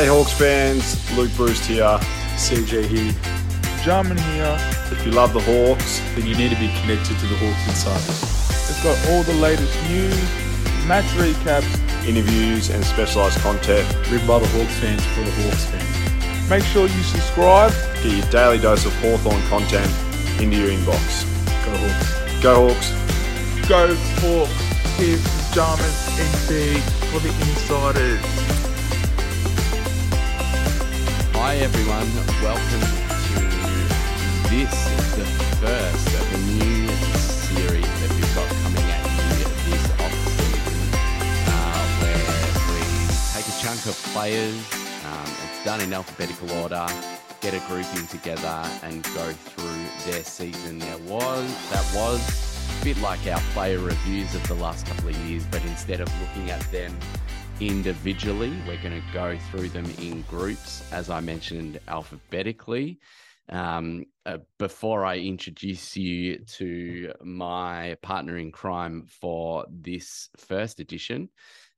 Hey Hawks fans, Luke Breust here. CJ here. Jarman here. If you love the Hawks, then you need to be connected to the Hawks Insiders. It's got all the latest news, match recaps, interviews, and specialised content written by the Hawks fans for the Hawks fans. Make sure you subscribe. Get your daily dose of Hawthorn content into your inbox. Go Hawks. Go Hawks. Go Hawks. Here's Jarman NC for the Insiders. Hi everyone, welcome to this, the first of a new series that we've got coming at you this off-season, uh, where we take a chunk of players, um, it's done in alphabetical order, get a grouping together and go through their season. There was, that was a bit like our player reviews of the last couple of years, but instead of looking at them individually. We're going to go through them in groups, as I mentioned, alphabetically. Um, uh, before I introduce you to my partner in crime for this first edition,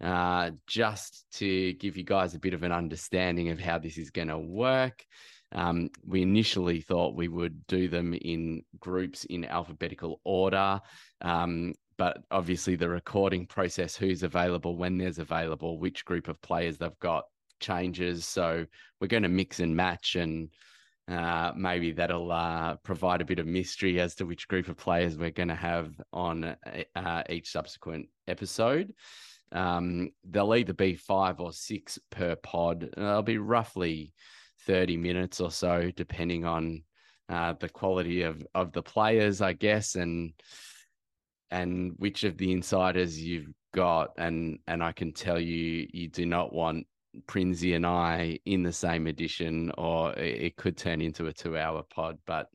uh, just to give you guys a bit of an understanding of how this is going to work. Um, we initially thought we would do them in groups in alphabetical order. Um, but obviously the recording process, who's available, when there's available, which group of players they've got changes. So we're going to mix and match, and uh, maybe that'll uh, provide a bit of mystery as to which group of players we're going to have on uh, each subsequent episode. Um, they'll either be five or six per pod. They'll be roughly 30 minutes or so, depending on uh, the quality of, of the players, I guess, and and which of the insiders you've got. And and I can tell you, you do not want Prinzy and I in the same edition, or it could turn into a two-hour pod. But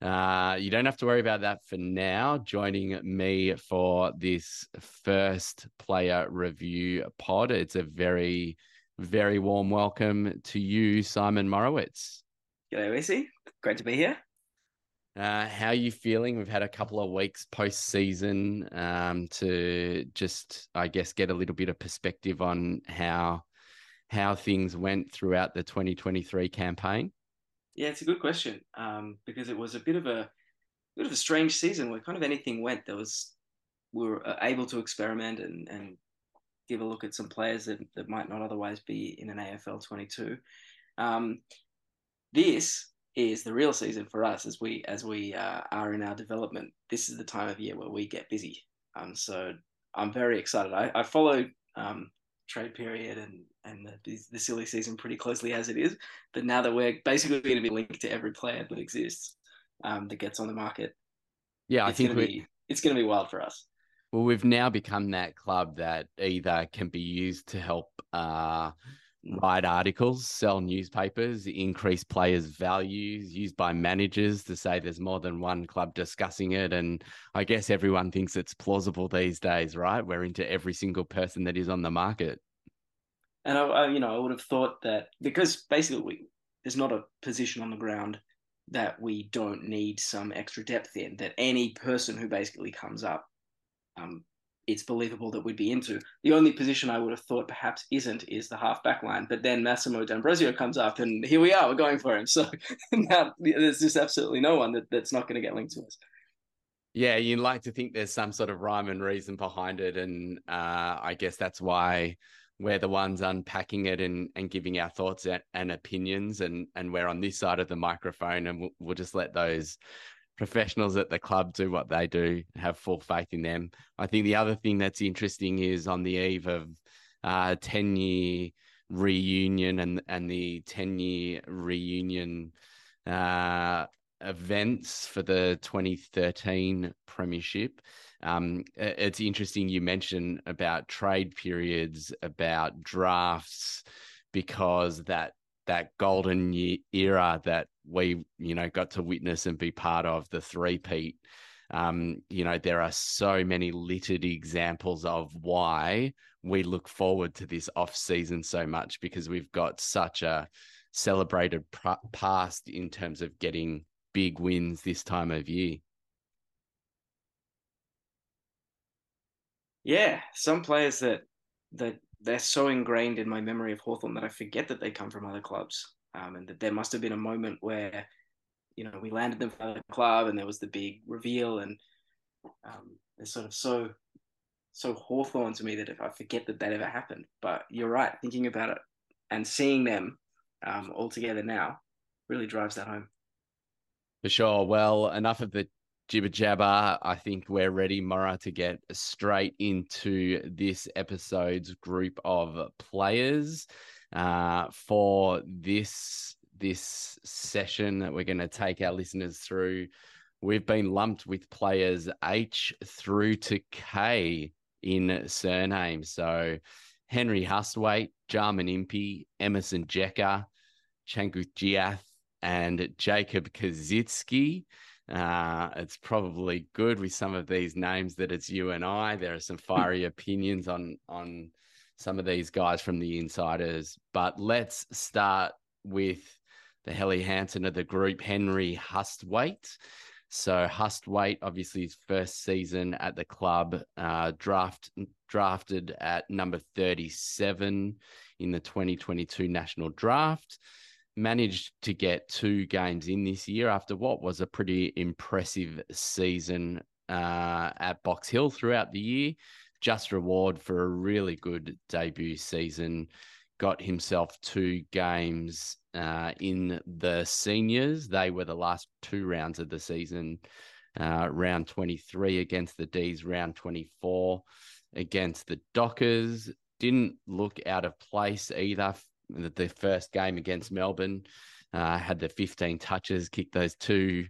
uh, you don't have to worry about that for now. Joining me for this first player review pod, it's a very, very warm welcome to you, Simon Morowitz. G'day, Wesley. Great to be here. Uh, how are you feeling? We've had a couple of weeks post season um, to just, I guess, get a little bit of perspective on how how things went throughout the 2023 campaign. Yeah, it's a good question um, because it was a bit of a bit of a strange season where kind of anything went. There was we were uh, able to experiment and and give a look at some players that, that might not otherwise be in an AFL 22. Um, this is the real season for us as we as we uh, are in our development. This is the time of year where we get busy. Um, so I'm very excited. I, I follow um, trade period and and the, the, silly season pretty closely as it is. But now that we're basically going to be linked to every player that exists um, that gets on the market, yeah, I think gonna be, it's going to be wild for us. Well, we've now become that club that either can be used to help. Uh, write articles, sell newspapers, increase players' values, used by managers to say there's more than one club discussing it. And I guess everyone thinks it's plausible these days, right? We're into every single person that is on the market. And I, I you know, I would have thought that because basically we, there's not a position on the ground that we don't need some extra depth in. That any person who basically comes up um, it's believable that we'd be into. The only position I would have thought perhaps isn't is the half back line. But then Massimo D'Ambrosio comes up and here we are, we're going for him. So now there's just absolutely no one that, that's not going to get linked to us. Yeah, you'd like to think there's some sort of rhyme and reason behind it. And uh, I guess that's why we're the ones unpacking it and, and giving our thoughts and opinions. And, and we're on this side of the microphone and we'll, we'll just let those professionals at the club do what they do, have full faith in them. I think the other thing that's interesting is on the eve of uh, 10 year reunion and, and the 10 year reunion uh, events for the 2013 Premiership. Um, it's interesting you mentioned about trade periods, about drafts, because that that golden era that we you know got to witness and be part of the three peat um, you know there are so many littered examples of why we look forward to this off season so much because we've got such a celebrated past in terms of getting big wins this time of year. Yeah some players that that they're so ingrained in my memory of Hawthorn that I forget that they come from other clubs. Um, and that there must have been a moment where, you know, we landed them for the club and there was the big reveal and um, they're sort of so so Hawthorn to me that if I forget that that ever happened. But you're right, thinking about it and seeing them um, all together now really drives that home. For sure. Well, enough of the jibber jabber. I think we're ready, Mara, to get straight into this episode's group of players. Uh, for this this session that we're going to take our listeners through, we've been lumped with players H through to K in surname. So Henry Hustwaite, Jarman Impey, Emerson Jeka, Changkuoth Jiath, and Jacob Koschitzke. Uh, it's probably good with some of these names that it's you and I. There are some fiery opinions on on some of these guys from the insiders, but let's start with the Helly Hansen of the group, Henry Hustwaite. So Hustwaite, obviously his first season at the club, uh, draft drafted at number 37 in the 2022 national draft managed to get two games in this year after what was a pretty impressive season uh, at Box Hill throughout the year. Just reward for a really good debut season. Got himself two games uh, in the seniors. They were the last two rounds of the season. Uh, round 23 against the D's, round 24 against the Dockers. Didn't look out of place either the first game against Melbourne. Uh, had the 15 touches, kicked those two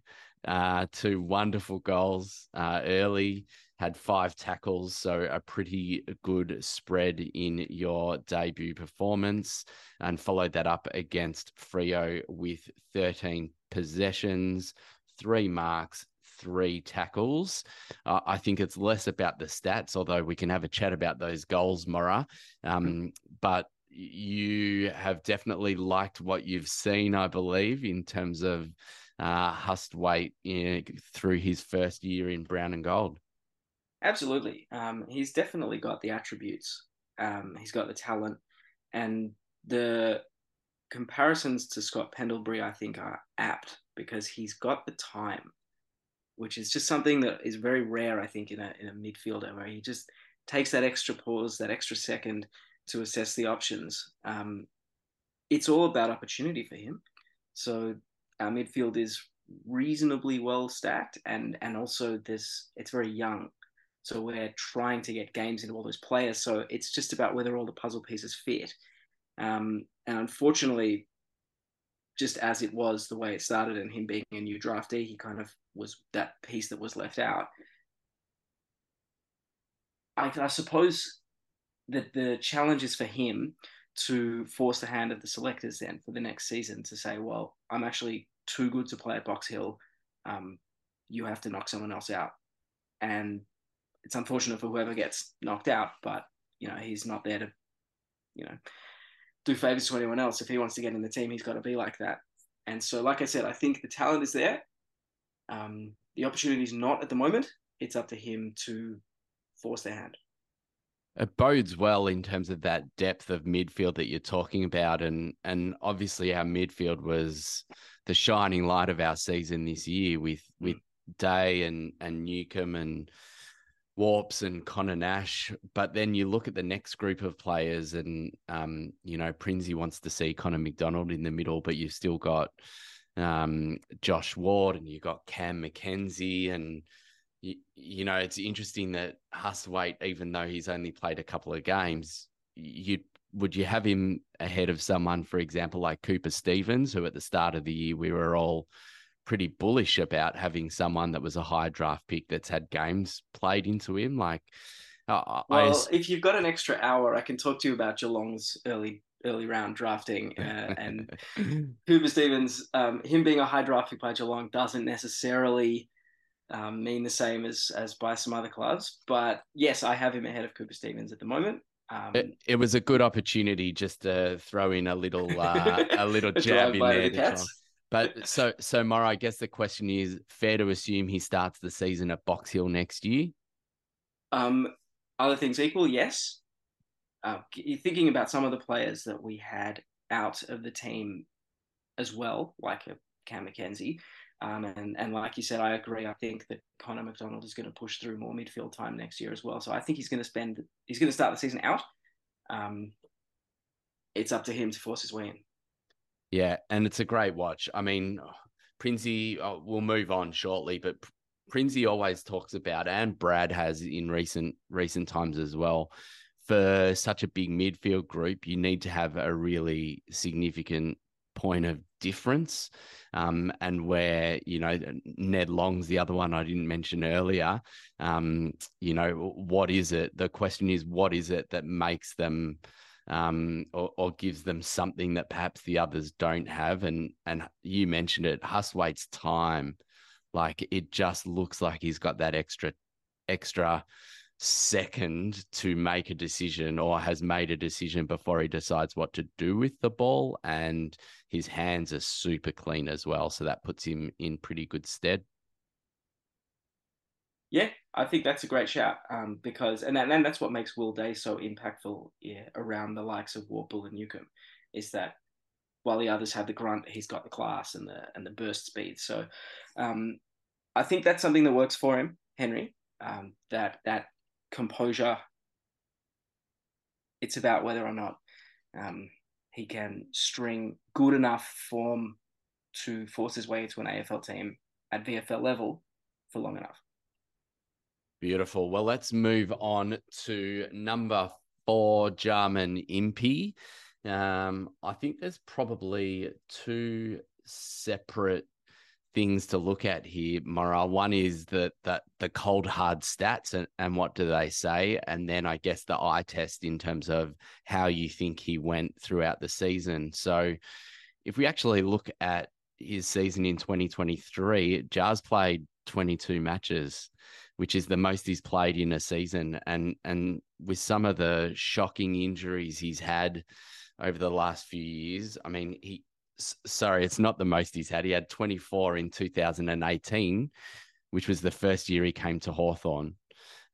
uh, two wonderful goals uh, early. Had five tackles, so a pretty good spread in your debut performance, and followed that up against Freo with 13 possessions, three marks, three tackles. Uh, I think it's less about the stats, although we can have a chat about those goals, Mora. Um, but you have definitely liked what you've seen, I believe, in terms of uh, Hustwaite in, through his first year in brown and gold. Absolutely. Um, he's definitely got the attributes. Um, he's got the talent. And the comparisons to Scott Pendlebury, I think, are apt because he's got the time, which is just something that is very rare, I think, in a, in a midfielder where he just takes that extra pause, that extra second to assess the options. Um, it's all about opportunity for him. So our midfield is reasonably well stacked, and and also this it's very young. So we're trying to get games into all those players. So it's just about whether all the puzzle pieces fit. Um, and unfortunately, just as it was the way it started, and him being a new draftee, he kind of was that piece that was left out. I, I suppose that the challenge is for him to force the hand of the selectors then for the next season to say, well, I'm actually too good to play at Box Hill. Um, you have to knock someone else out. And it's unfortunate for whoever gets knocked out, but you know, he's not there to, you know, do favors to anyone else. If he wants to get in the team, he's got to be like that. And so, like I said, I think the talent is there. Um, the opportunity is not at the moment. It's up to him to force their hand it bodes well in terms of that depth of midfield that you're talking about, and and obviously our midfield was the shining light of our season this year with mm. with Day and and Newcombe and Warps and Connor Nash. But then you look at the next group of players, and um, you know Prinsey wants to see Connor McDonald in the middle, but you've still got um, Josh Ward and you've got Cam Mackenzie and you, you know, it's interesting that Hustwaite, even though he's only played a couple of games, you would you have him ahead of someone, for example, like Cooper Stephens, who at the start of the year we were all pretty bullish about having someone that was a high draft pick that's had games played into him. Like, uh, well, if you've got an extra hour, I can talk to you about Geelong's early early round drafting uh, and Cooper Stephens. Um, him being a high draft pick by Geelong doesn't necessarily um, mean the same as as by some other clubs. But yes, I have him ahead of Cooper Stephens at the moment. Um, it, it, was a good opportunity just to throw in a little uh, a little jab in there. The but so so Mara, I guess the question is fair to assume he starts the season at Box Hill next year. Um, other things equal, yes. uh, thinking about some of the players that we had out of the team as well, like a Cam Mackenzie. Um, and, and like you said, I agree. I think that Connor McDonald is going to push through more midfield time next year as well. So I think he's going to spend, he's going to start the season out. Um, it's up to him to force his way in. Yeah, and it's a great watch. I mean, Princey, oh, we'll move on shortly, but Princey always talks about, and Brad has in recent recent times as well. For such a big midfield group, you need to have a really significant point of difference. Um, and where, you know, Ned Long's the other one I didn't mention earlier. Um, you know, what is it? The question is, what is it that makes them um, or, or, gives them something that perhaps the others don't have? And and you mentioned it, Hustwaite's time. Like it just looks like he's got that extra extra second to make a decision or has made a decision before he decides what to do with the ball. And his hands are super clean as well. So that puts him in pretty good stead. Yeah, I think that's a great shout um, because, and, that, and that's what makes Will Day so impactful yeah, around the likes of Worpel and Newcombe is that while the others have the grunt, he's got the class and the and the burst speed. So um, I think that's something that works for him, Henry. Um, that that composure. It's about whether or not um, he can string good enough form to force his way into an AFL team at VFL level for long enough. Beautiful. Well, let's move on to number four, Jarman Impey. Um, I think there's probably two separate things to look at here, Morale. One is the, the the cold hard stats and, and what do they say, and then I guess the eye test in terms of how you think he went throughout the season. So, if we actually look at his season in 2023, Jars played 22 matches, which is the most he's played in a season, and and with some of the shocking injuries he's had over the last few years, I mean he sorry, it's not the most he's had. He had 24 in 2018, which was the first year he came to Hawthorn,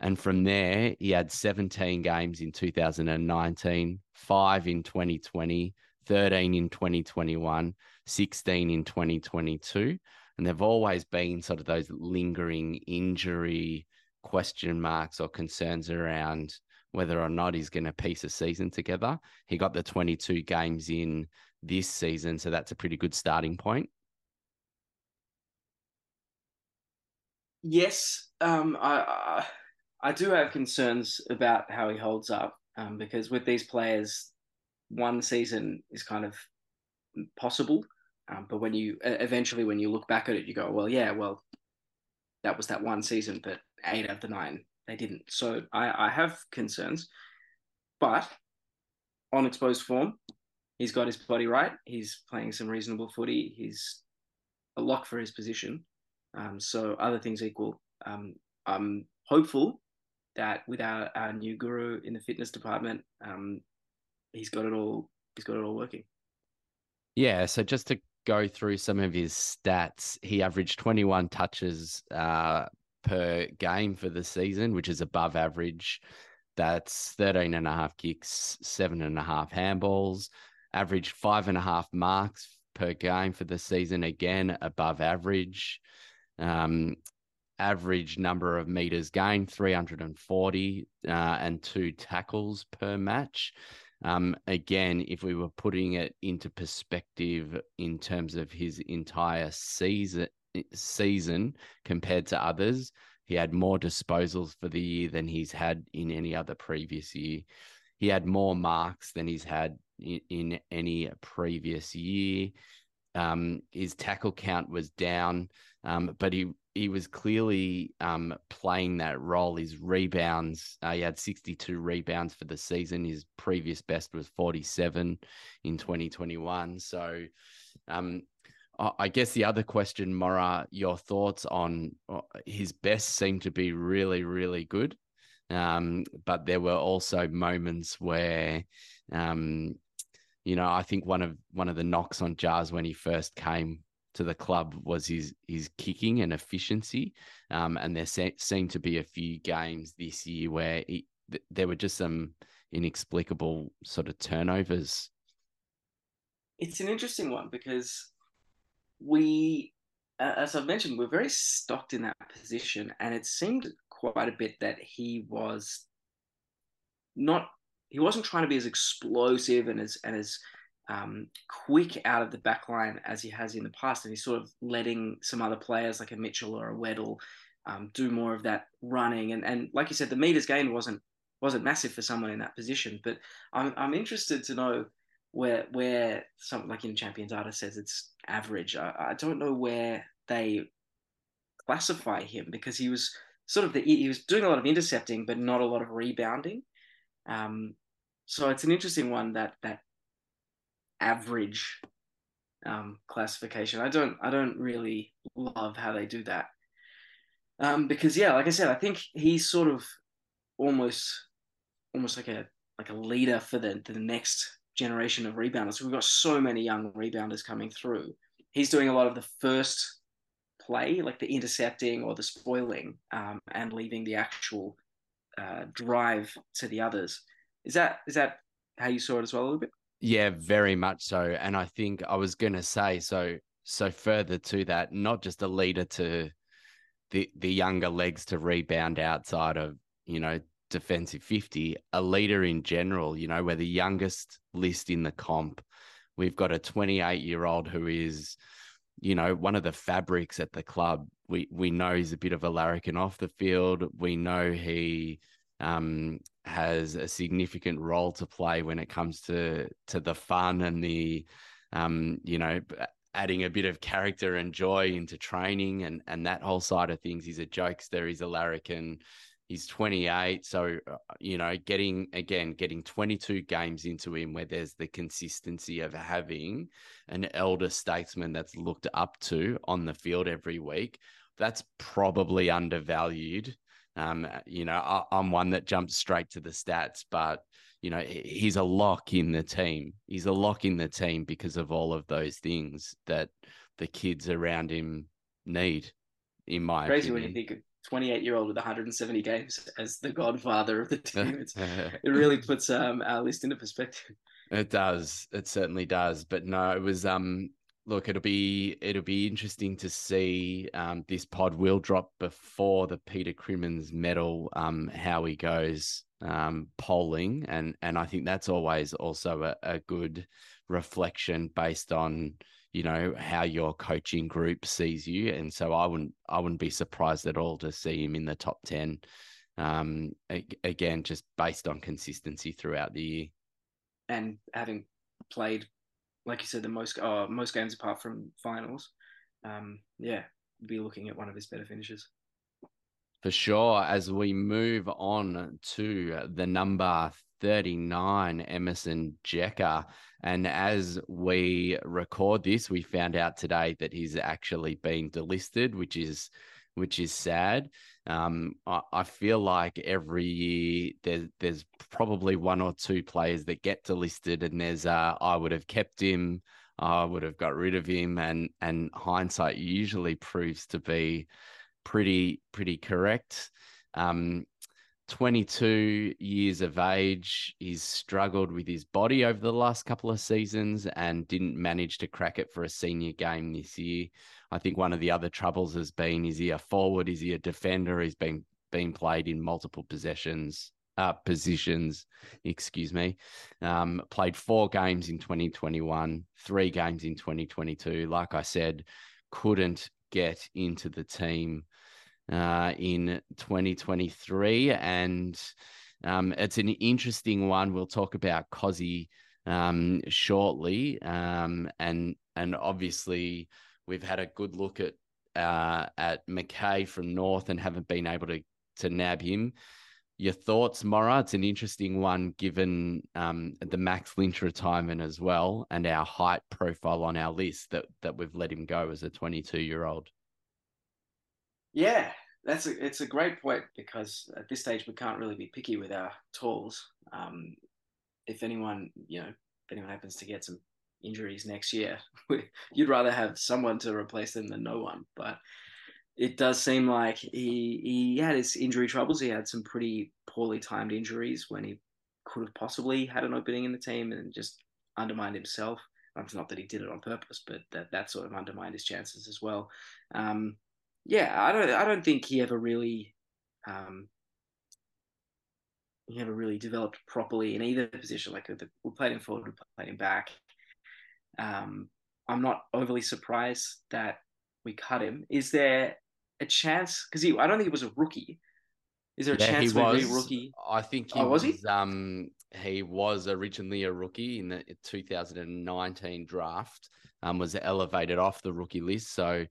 And from there, he had 17 games in 2019, five in 2020, 13 in 2021, 16 in 2022. And they've always been sort of those lingering injury question marks or concerns around whether or not he's going to piece a season together. He got the 22 games in this season. So that's a pretty good starting point. Yes, um, I, I, I do have concerns about how he holds up um, because with these players, one season is kind of possible, um, but when you eventually when you look back at it, you go, well, yeah, well, that was that one season, but eight of the nine they didn't. So I, I have concerns, but on exposed form, he's got his body right. He's playing some reasonable footy. He's a lock for his position. Um, so other things equal, um, I'm hopeful that with our, our new guru in the fitness department, um, he's got it all. He's got it all working. Yeah. So just to go through some of his stats, he averaged 21 touches uh, per game for the season, which is above average. That's 13 and a half kicks, seven and a half handballs, averaged five and a half marks per game for the season, again above average. Um, average number of meters gained 340 uh, and two tackles per match. Um, again, if we were putting it into perspective in terms of his entire season season compared to others, he had more disposals for the year than he's had in any other previous year. He had more marks than he's had in, any previous year. Um, his tackle count was down, um, but he he was clearly um, playing that role. His rebounds, uh, he had 62 rebounds for the season. His previous best was 47 in 2021. So, um, I guess the other question, Mora, your thoughts on uh, his best seem to be really, really good. Um, but there were also moments where um, you know, I think one of one of the knocks on Jars when he first came to the club was his his kicking and efficiency. Um, and there se- seemed to be a few games this year where he, th- there were just some inexplicable sort of turnovers? It's an interesting one because we, as I've mentioned, we're very stocked in that position, and it seemed quite a bit that he was not he wasn't trying to be as explosive and as and as um, quick out of the back line as he has in the past, and he's sort of letting some other players like a Mitchell or a Weddle um, do more of that running. And and like you said, the meters gained wasn't wasn't massive for someone in that position. But I'm I'm interested to know where where something like in Champion Data says it's average. I, I don't know where they classify him because he was sort of the he was doing a lot of intercepting, but not a lot of rebounding. Um, so it's an interesting one that that average um, classification. I don't I don't really love how they do that. Um, because yeah, like I said, I think he's sort of almost almost like a like a leader for the the next generation of rebounders. We've got so many young rebounders coming through. He's doing a lot of the first play, like the intercepting or the spoiling, um, and leaving the actual uh, drive to the others. Is that is that how you saw it as well a little bit? Yeah, very much so. And I think I was going to say so. So further to that, not just a leader to the the younger legs to rebound outside of you know defensive fifty, a leader in general. You know, we're the youngest list in the comp. We've got a 28 year old who is, you know, one of the fabrics at the club. We we know he's a bit of a larrikin off the field. We know he um, has a significant role to play when it comes to to the fun and the um, you know adding a bit of character and joy into training and and that whole side of things. He's a jokester. He's a larrikin. He's 28, so uh, you know, getting again, getting 22 games into him where there's the consistency of having an elder statesman that's looked up to on the field every week. That's probably undervalued um, you know, I, I'm one that jumps straight to the stats, but you know, he's a lock in the team. He's a lock in the team because of all of those things that the kids around him need. In my crazy opinion. when you think of 28 year old with 170 games as the godfather of the team. It really puts um, our list into perspective. It does. It certainly does. But no, it was um look, it'll be it'll be interesting to see. Um, this pod will drop before the Peter Crimmins medal. Um, how he goes um, polling, and and I think that's always also a, a good reflection based on you know how your coaching group sees you, and so I wouldn't I wouldn't be surprised at all to see him in the top ten. Um, again, just based on consistency throughout the year, and having played like you said, the most uh, most games apart from finals. Um, yeah, be looking at one of his better finishes. For sure. As we move on to the number 39, Emerson Jeka. And as we record this, we found out today that he's actually been delisted, which is which is sad. Um, I, I, feel like every year there's there's probably one or two players that get delisted, and there's uh, I would have kept him, I would have got rid of him, and and hindsight usually proves to be pretty pretty correct. Um, 22 years of age. He's struggled with his body over the last couple of seasons and didn't manage to crack it for a senior game this year. I think one of the other troubles has been is he a forward? Is he a defender? He's been being played in multiple possessions, uh, positions, excuse me. Um, played four games in 2021, three games in 2022. Like I said, couldn't get into the team uh, in 2023. And um, it's an interesting one. We'll talk about Cozzy um, shortly. Um, and, and obviously, we've had a good look at uh, at McKay from North and haven't been able to, to nab him. Your thoughts, Mora? It's an interesting one given um, the Max Lynch retirement as well and our height profile on our list that, that we've let him go as a 22 year old. Yeah, that's a it's a great point because at this stage we can't really be picky with our tools. Um, if anyone you know, if anyone happens to get some injuries next year, you'd rather have someone to replace them than no one. But it does seem like he he had his injury troubles. He had some pretty poorly timed injuries when he could have possibly had an opening in the team and just undermined himself. It's not that he did it on purpose, but that that sort of undermined his chances as well. Um, yeah, I don't I don't think he ever really um, he never really developed properly in either position. Like the, we played him forward, we played him back. Um, I'm not overly surprised that we cut him. Is there a chance? Because I don't think he was a rookie. Is there a Yeah, chance he was. rookie? I think he Oh, was he? Um, he was originally a rookie in the 2019 draft. Um, was elevated off the rookie list. So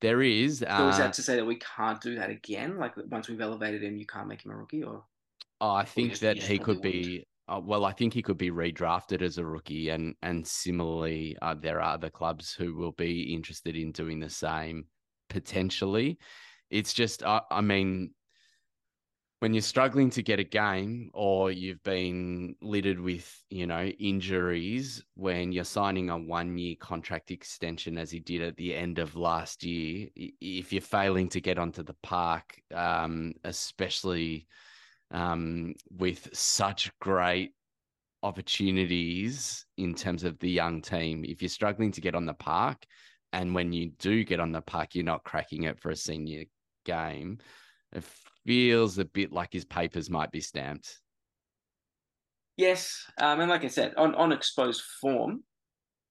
there is. So is Uh, that to say that we can't do that again? Like once we've elevated him, you can't make him a rookie, or Oh, I think just- that you he could be. Uh, well, I think he could be redrafted as a rookie, and and similarly, uh, there are other clubs who will be interested in doing the same potentially. It's just, I I mean, when you're struggling to get a game, or you've been littered with, you know, injuries, when you're signing a one-year contract extension, as he did at the end of last year, if you're failing to get onto the park, um, especially um, with such great opportunities in terms of the young team. If you're struggling to get on the park, and when you do get on the park, you're not cracking it for a senior game, it feels a bit like his papers might be stamped. yes. Um, and like I said, on on exposed form,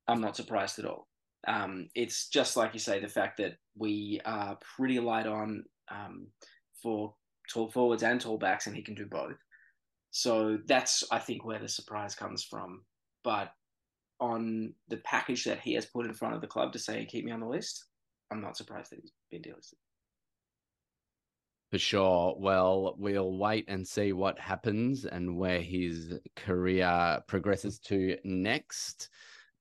I'm not surprised at all. Um, it's just like you say, the fact that we are pretty light on um, for tall forwards and tall backs, and he can do both. So that's, I think, where the surprise comes from. But on the package that he has put in front of the club to say, keep me on the list, I'm not surprised that he's been delisted. For sure. Well, we'll wait and see what happens and where his career progresses to next.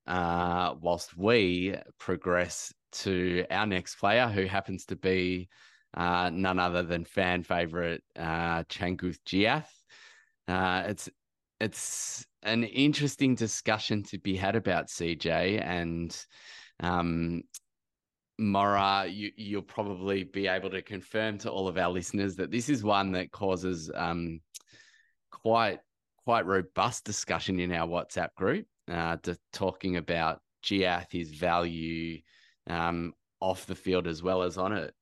Uh, whilst we progress to our next player, who happens to be uh, none other than fan favorite uh, Changkuoth Jiath. Uh, it's it's an interesting discussion to be had about CJ and um, Mora, you, you'll probably be able to confirm to all of our listeners that this is one that causes um, quite quite robust discussion in our WhatsApp group, uh, to talking about Jiath, his value um, off the field as well as on it.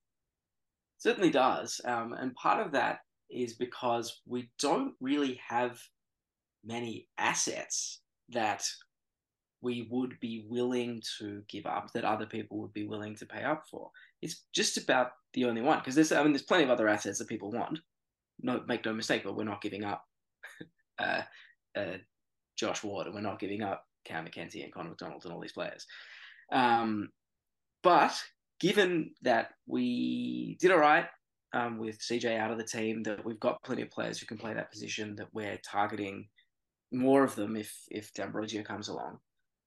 Certainly does. Um, and part of that is because we don't really have many assets that we would be willing to give up that other people would be willing to pay up for. It's just about the only one because there's I mean there's plenty of other assets that people want. No, make no mistake, but we're not giving up uh, uh, Josh Ward and we're not giving up Cam Mackenzie and Connor McDonald and all these players. Um, but given that we did all right um, with CJ out of the team, that we've got plenty of players who can play that position, that we're targeting more of them if if D'Ambrosio comes along,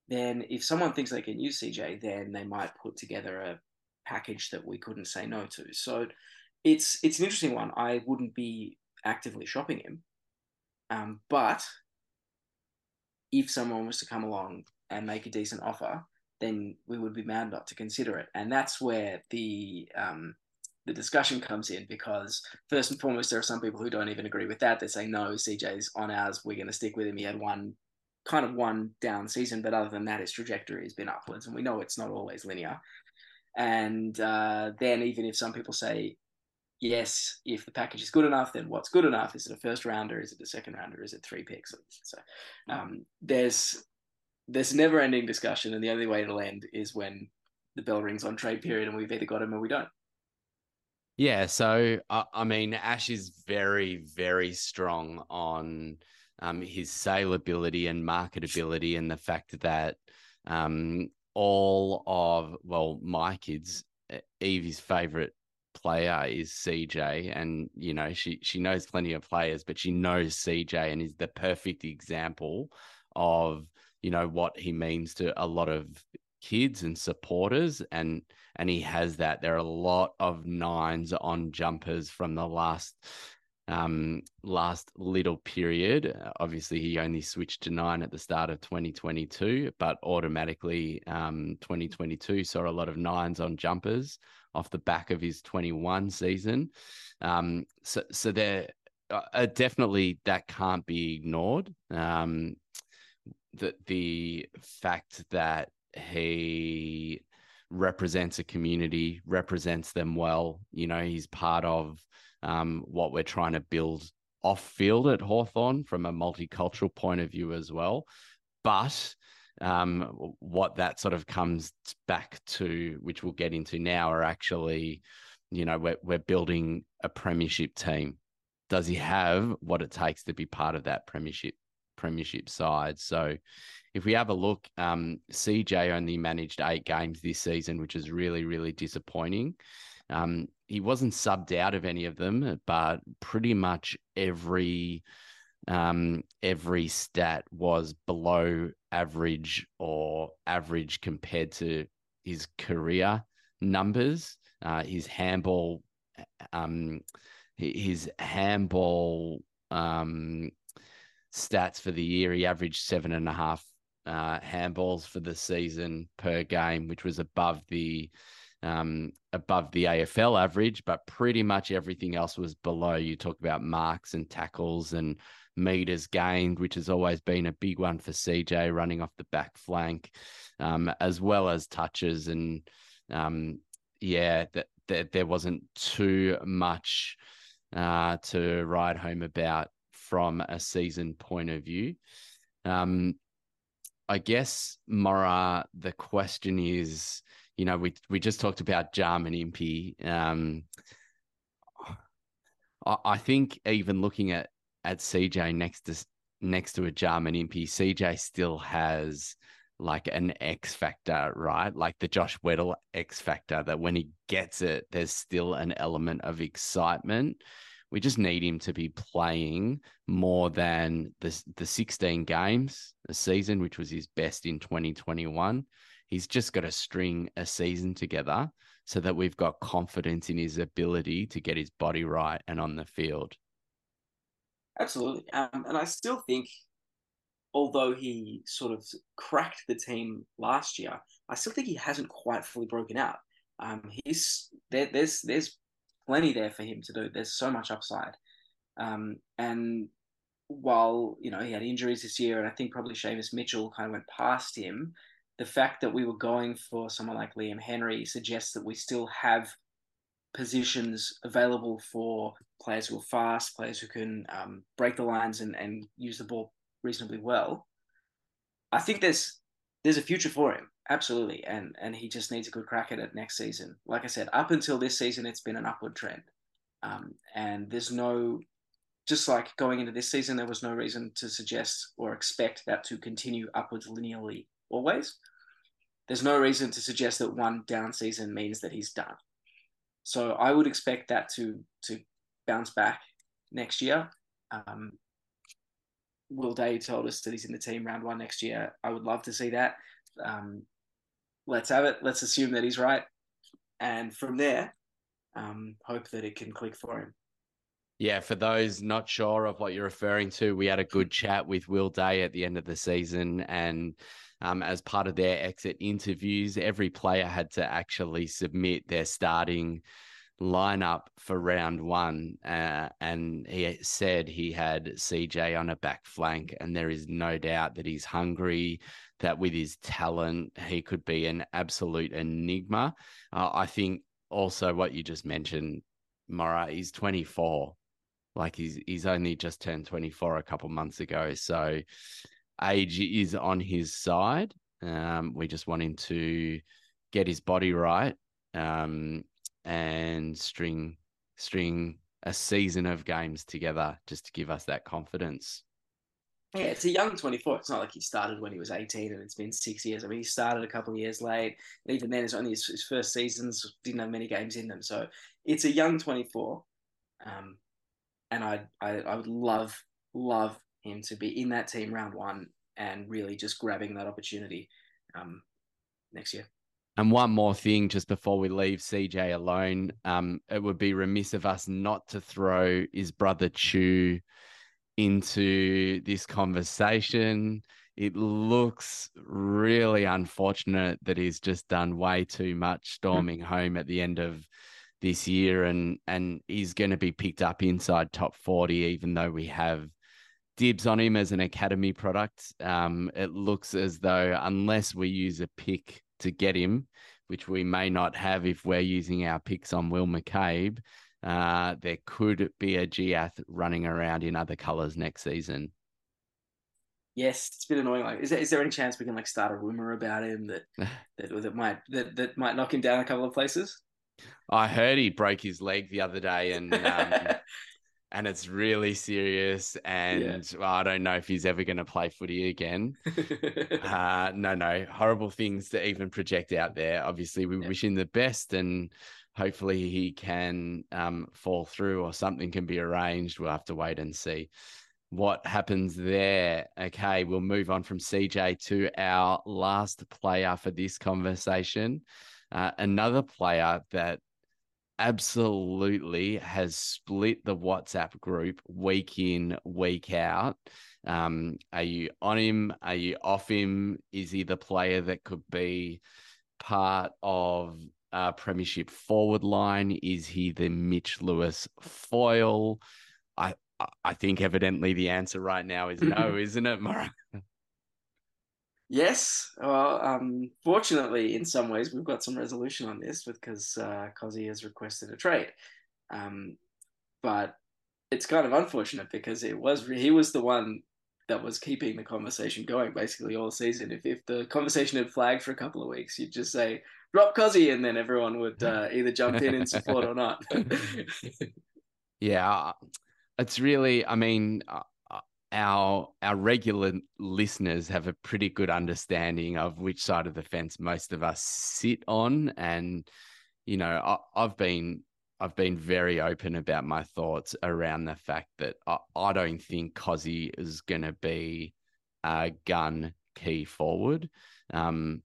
then if someone thinks they can use CJ, then they might put together a package that we couldn't say no to. So it's it's an interesting one. I wouldn't be actively shopping him, um, but if someone was to come along and make a decent offer, then we would be mad not to consider it. And that's where the um, the discussion comes in because first and foremost, there are some people who don't even agree with that. They say no, CJ's on ours. We're going to stick with him. He had one kind of one down season, but other than that, his trajectory has been upwards, and we know it's not always linear. And uh, then even if some people say yes, if the package is good enough, then what's good enough? Is it a first rounder? Is it a second rounder? Is it three picks? So um, there's there's never ending discussion, and the only way it'll end is when the bell rings on trade period, and we've either got him or we don't. Yeah, so uh, I mean, Ash is very, very strong on um, his saleability and marketability, and the fact that um, all of well, my kids, Evie's favorite player is CJ, and you know she she knows plenty of players, but she knows CJ and is the perfect example of you know what he means to a lot of kids and supporters and and he has that. There are a lot of nines on jumpers from the last um last little period. Obviously he only switched to nine at the start of 2022 but automatically um 2022 saw a lot of nines on jumpers off the back of his 21 season. Um so so there uh, uh, definitely that can't be ignored. Um, the the fact that he represents a community, represents them well. You know, he's part of um, what we're trying to build off field at Hawthorn from a multicultural point of view as well. But um, what that sort of comes back to, which we'll get into now, are actually, you know, we're, we're building a premiership team. Does he have what it takes to be part of that premiership premiership side? So, if we have a look, um, CJ only managed eight games this season, which is really really disappointing. Um, he wasn't subbed out of any of them, but pretty much every um, every stat was below average or average compared to his career numbers. Uh, his handball, um, his handball um, stats for the year, he averaged seven and a half uh, handballs for the season per game, which was above the um, above the AFL average, but pretty much everything else was below. You talk about marks and tackles and meters gained, which has always been a big one for CJ running off the back flank, um, as well as touches. And um, yeah, that, that there wasn't too much uh, to ride home about from a season point of view. Um, I guess, Mora, the question is, you know, we we just talked about Jarman Impey. Um, I, I think even looking at at CJ next to next to a Jarman Impey, CJ still has like an X factor, right? Like the Josh Weddle X factor that when he gets it, there's still an element of excitement. We just need him to be playing more than the the 16 games a season, which was his best in 2021. He's just got to string a season together so that we've got confidence in his ability to get his body right and on the field. Absolutely. Um, and I still think, although he sort of cracked the team last year, I still think he hasn't quite fully broken out. Um, he's there, there's there's plenty there for him to do. There's so much upside. Um, and while you know he had injuries this year, and I think probably Seamus Mitchell kind of went past him, the fact that we were going for someone like Liam Henry suggests that we still have positions available for players who are fast, players who can um, break the lines and, and use the ball reasonably well. I think there's there's a future for him, absolutely, and and he just needs a good crack at it next season. Like I said, up until this season, it's been an upward trend, um, and there's no just like going into this season, there was no reason to suggest or expect that to continue upwards linearly always. There's no reason to suggest that one down season means that he's done. So I would expect that to to bounce back next year. Um, Will Day told us that he's in the team round one next year. I would love to see that. Um, let's have it. Let's assume that he's right, and from there, um, hope that it can click for him. Yeah, for those not sure of what you're referring to, we had a good chat with Will Day at the end of the season, and um, as part of their exit interviews, every player had to actually submit their starting lineup for round one. Uh, and he said he had CJ on a back flank, and there is no doubt that he's hungry, that with his talent, he could be an absolute enigma. Uh, I think also what you just mentioned, Mora, he's 24. Like he's he's only just turned 24 a couple months ago. So age is on his side. Um, we just want him to get his body right um, and string string a season of games together just to give us that confidence. Yeah, it's a young 24. It's not like he started when he was 18 and it's been six years. I mean, he started a couple of years late. And even then, it's only his, his, first seasons, didn't have many games in them. So it's a young 24. Um, and I, I, I would love, love him to be in that team round one and really just grabbing that opportunity um, next year. And one more thing, just before we leave CJ alone, um, it would be remiss of us not to throw his brother Chew into this conversation. It looks really unfortunate that he's just done way too much storming home at the end of this year, and and he's going to be picked up inside top forty, even though we have dibs on him as an academy product. Um, it looks as though unless we use a pick to get him, which we may not have if we're using our picks on Will McCabe, uh, there could be a Jiath running around in other colours next season. Yes, it's a bit annoying. Like, is there, is there any chance we can like start a rumor about him that that that might that, that might knock him down a couple of places? I heard he broke his leg the other day, and um, and it's really serious. And yeah. well, I don't know if he's ever going to play footy again. uh, no, no, horrible things to even project out there. Obviously, we yeah. wish him the best, and hopefully he can um, fall through or something can be arranged. We'll have to wait and see what happens there. Okay, we'll move on from CJ to our last player for this conversation. Uh, another player that absolutely has split the WhatsApp group week in, week out. Um, are you on him? Are you off him? Is he the player that could be part of a premiership forward line? Is he the Mitch Lewis foil? I I think evidently the answer right now is no, isn't it, Mara? Yes. Well, um, fortunately, in some ways, we've got some resolution on this because uh, Cozzy has requested a trade. Um, but it's kind of unfortunate because it was he was the one that was keeping the conversation going basically all season. If if the conversation had flagged for a couple of weeks, you'd just say drop Cozzy, and then everyone would uh, either jump in and support or not. yeah, it's really, I mean, uh, uh, our our regular listeners have a pretty good understanding of which side of the fence most of us sit on, and you know, I, I've been I've been very open about my thoughts around the fact that I, I don't think Cozzy is going to be a gun key forward. Um,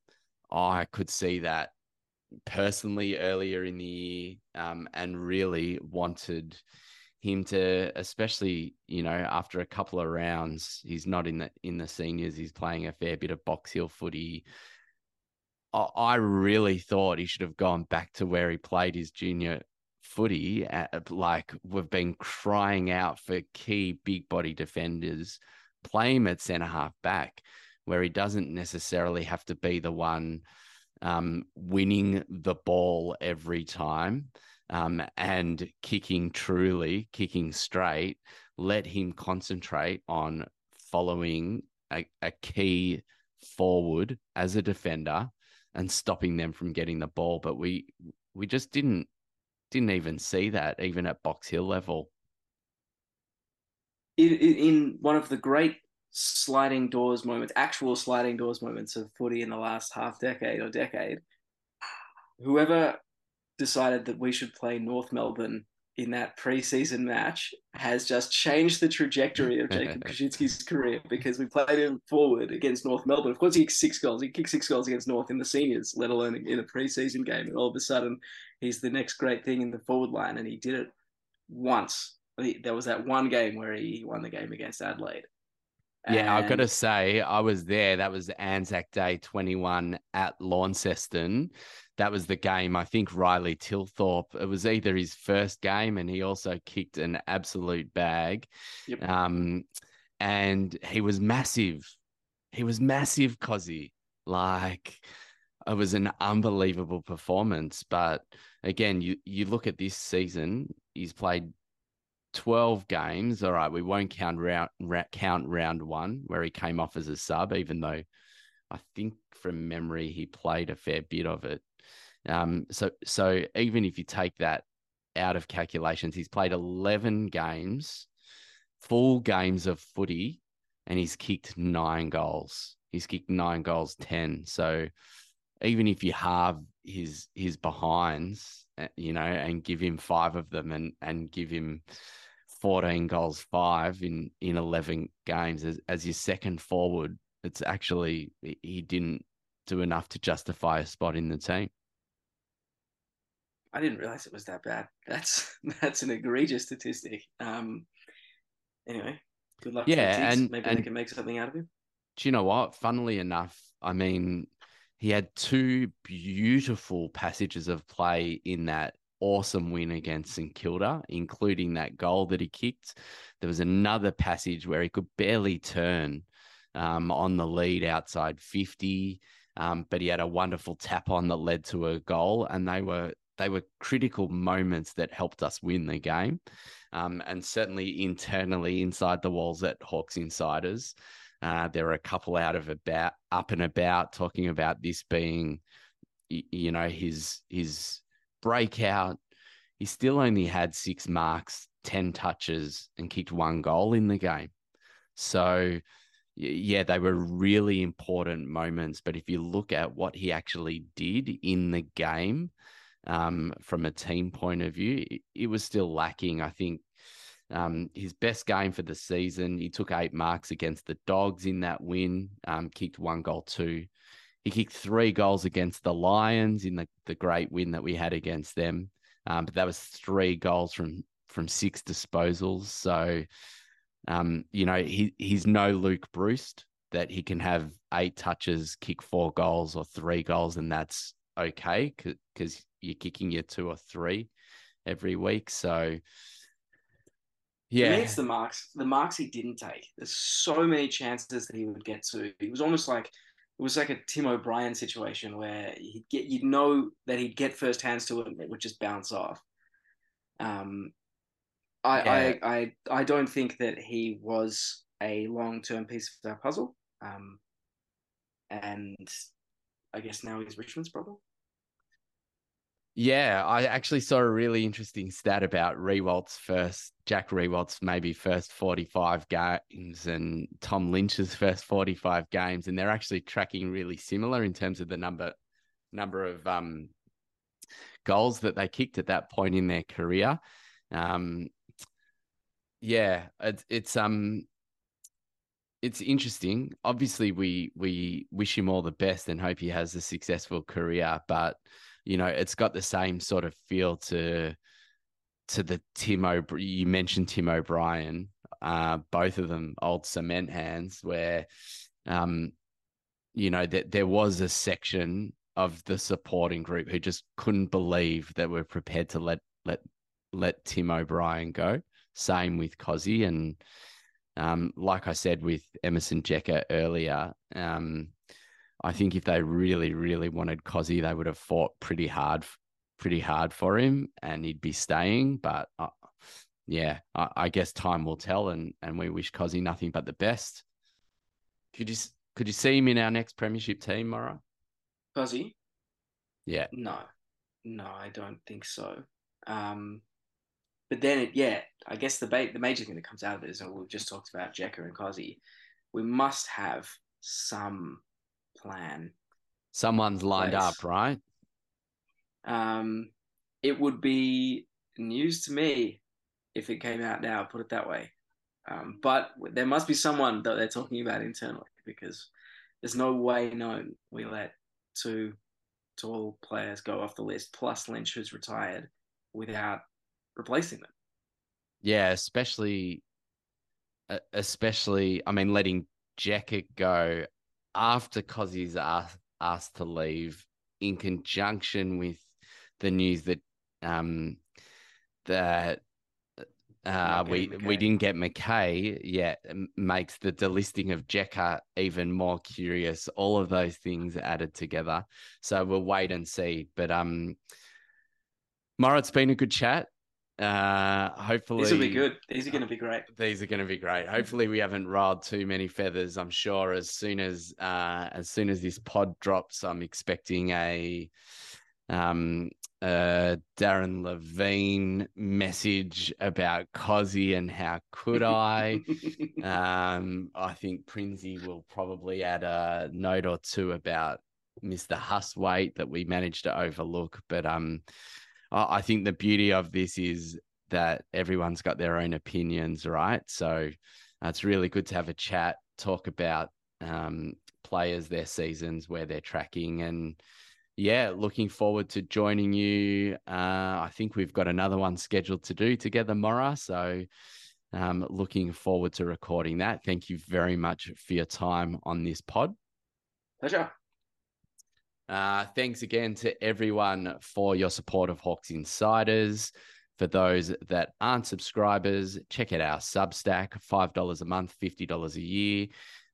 I could see that personally earlier in the year um, and really wanted him to especially you know after a couple of rounds he's not in the in the seniors he's playing a fair bit of box hill footy I, I really thought he should have gone back to where he played his junior footy at, like we've been crying out for key big body defenders play him at centre half back where he doesn't necessarily have to be the one um, winning the ball every time um, and kicking truly, kicking straight, let him concentrate on following a, a key forward as a defender and stopping them from getting the ball. But we we just didn't didn't even see that even at Box Hill level. In, in one of the great sliding doors moments, actual sliding doors moments of footy in the last half decade or decade, whoever decided that we should play North Melbourne in that preseason match has just changed the trajectory of Jacob Koschitzke's career because we played him forward against North Melbourne. Of course, he kicked six goals. He kicked six goals against North in the seniors, let alone in a preseason game. And all of a sudden, he's the next great thing in the forward line. And he did it once. There was that one game where he won the game against Adelaide. Yeah, I've got to say, I was there. That was Anzac Day 21 at Launceston. That was the game. I think Riley Thilthorpe, it was either his first game and he also kicked an absolute bag. Yep. Um, and he was massive. He was massive, Cozzy. Like, it was an unbelievable performance. But again, you, you look at this season, he's played 12 games. All right, we won't count round ra- count round one where he came off as a sub, even though I think from memory he played a fair bit of it. Um, so so even if you take that out of calculations, he's played 11 games, full games of footy, and he's kicked nine goals. He's kicked nine goals, 10. So even if you halve his his behinds, eh, you know, and give him five of them and and give him 14 goals, five in in 11 games as, as your second forward. It's actually he didn't do enough to justify a spot in the team. I didn't realize it was that bad. That's that's an egregious statistic. Um, anyway, good luck. Yeah, and maybe and they can make something out of him. Do you know what? Funnily enough, I mean, he had two beautiful passages of play in that awesome win against St Kilda, including that goal that he kicked. There was another passage where he could barely turn um, on the lead outside 50, um, but he had a wonderful tap on that led to a goal, and they were they were critical moments that helped us win the game. Um, and certainly internally inside the walls at Hawks Insiders, uh, there were a couple out of about up and about talking about this being, you know, his his breakout. He still only had six marks, ten touches, and kicked one goal in the game. So, yeah, they were really important moments. But if you look at what he actually did in the game, um, from a team point of view, it, it was still lacking. I think um, his best game for the season, he took eight marks against the Dogs in that win, um, kicked one goal, two. He kicked three goals against the Lions in the, the great win that we had against them. Um, but that was three goals from from six disposals. So, um, you know, he he's no Luke Breust that he can have eight touches, kick four goals or three goals, and that's okay because you're kicking your two or three every week. So yeah, it's the marks. The marks he didn't take. There's so many chances that he would get to. It was almost like it was like a Tim O'Brien situation where he'd get you'd know that he'd get first hands to it and it would just bounce off. Um, I yeah. I, I I don't think that he was a long term piece of that puzzle. Um, and I guess now he's Richmond's problem. Yeah, I actually saw a really interesting stat about Riewoldt's first, Jack Riewoldt's maybe first 45 games and Tom Lynch's first 45 games. And they're actually tracking really similar in terms of the number number of um, goals that they kicked at that point in their career. Um, yeah, it's, it's um it's interesting. Obviously, we we wish him all the best and hope he has a successful career, but you know, it's got the same sort of feel to to the Tim O'Brien. You mentioned Tim O'Brien, uh, both of them old cement hands, where, um, you know, that there was a section of the supporting group who just couldn't believe that we're prepared to let let let Tim O'Brien go. Same with Cozzy and. Um, like I said with Emerson Jeka earlier, um, I think if they really, really wanted Cozzy, they would have fought pretty hard, pretty hard for him, and he'd be staying. But uh, yeah, I, I, guess time will tell, and and we wish Cozzy nothing but the best. Could you could you see him in our next premiership team, Mara? Cozzy? Yeah. No, no, I don't think so. Um, but then, it, yeah, I guess the ba- the major thing that comes out of it is, and we've just talked about Jeka and Cozzy, we must have some plan. Someone's lined place. up, right? Um, it would be news to me if it came out now. Put it that way. Um, but there must be someone that they're talking about internally because there's no way known we let two tall players go off the list plus Lynch who's retired without replacing them. Yeah, especially, especially. I mean, letting Jeka go after Cozzy's asked, asked to leave, in conjunction with the news that um, that uh, we McKay. we didn't get McKay yet makes the delisting of Jeka even more curious. All of those things added together. So we'll wait and see. But um, Mara, it's been a good chat. Uh, hopefully, these will be good. These are going to be great. These are going to be great. Hopefully, we haven't riled too many feathers. I'm sure as soon as uh, as soon as this pod drops, I'm expecting a um uh Darren Levine message about Cozzy and how could I. um, I think Prinsey will probably add a note or two about Mr. Hustwaite that we managed to overlook, but um I think the beauty of this is that everyone's got their own opinions, right? So uh, it's really good to have a chat, talk about um, players, their seasons, where they're tracking, and yeah, looking forward to joining you. Uh, I think we've got another one scheduled to do together, Mora. So um, looking forward to recording that. Thank you very much for your time on this pod. Pleasure. Uh, thanks again to everyone for your support of Hawks Insiders. For those that aren't subscribers, check out our Substack $5 a month, $50 a year.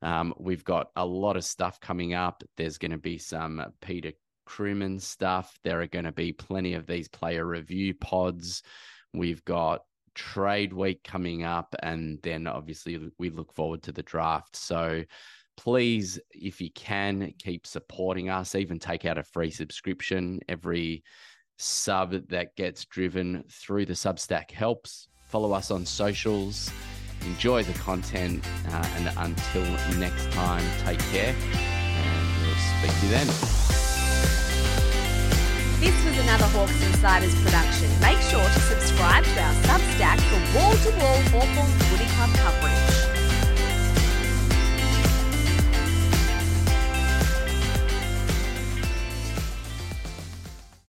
Um, we've got a lot of stuff coming up. There's going to be some Peter Crimmins stuff. There are going to be plenty of these player review pods. We've got trade week coming up, and then obviously we look forward to the draft. So please, if you can, keep supporting us. Even take out a free subscription. Every sub that gets driven through the Substack helps. Follow us on socials. Enjoy the content. Uh, and until next time, take care. And we'll speak to you then. This was another Hawks Insiders production. Make sure to subscribe to our Substack for wall to wall Hawthorn Footy Club coverage.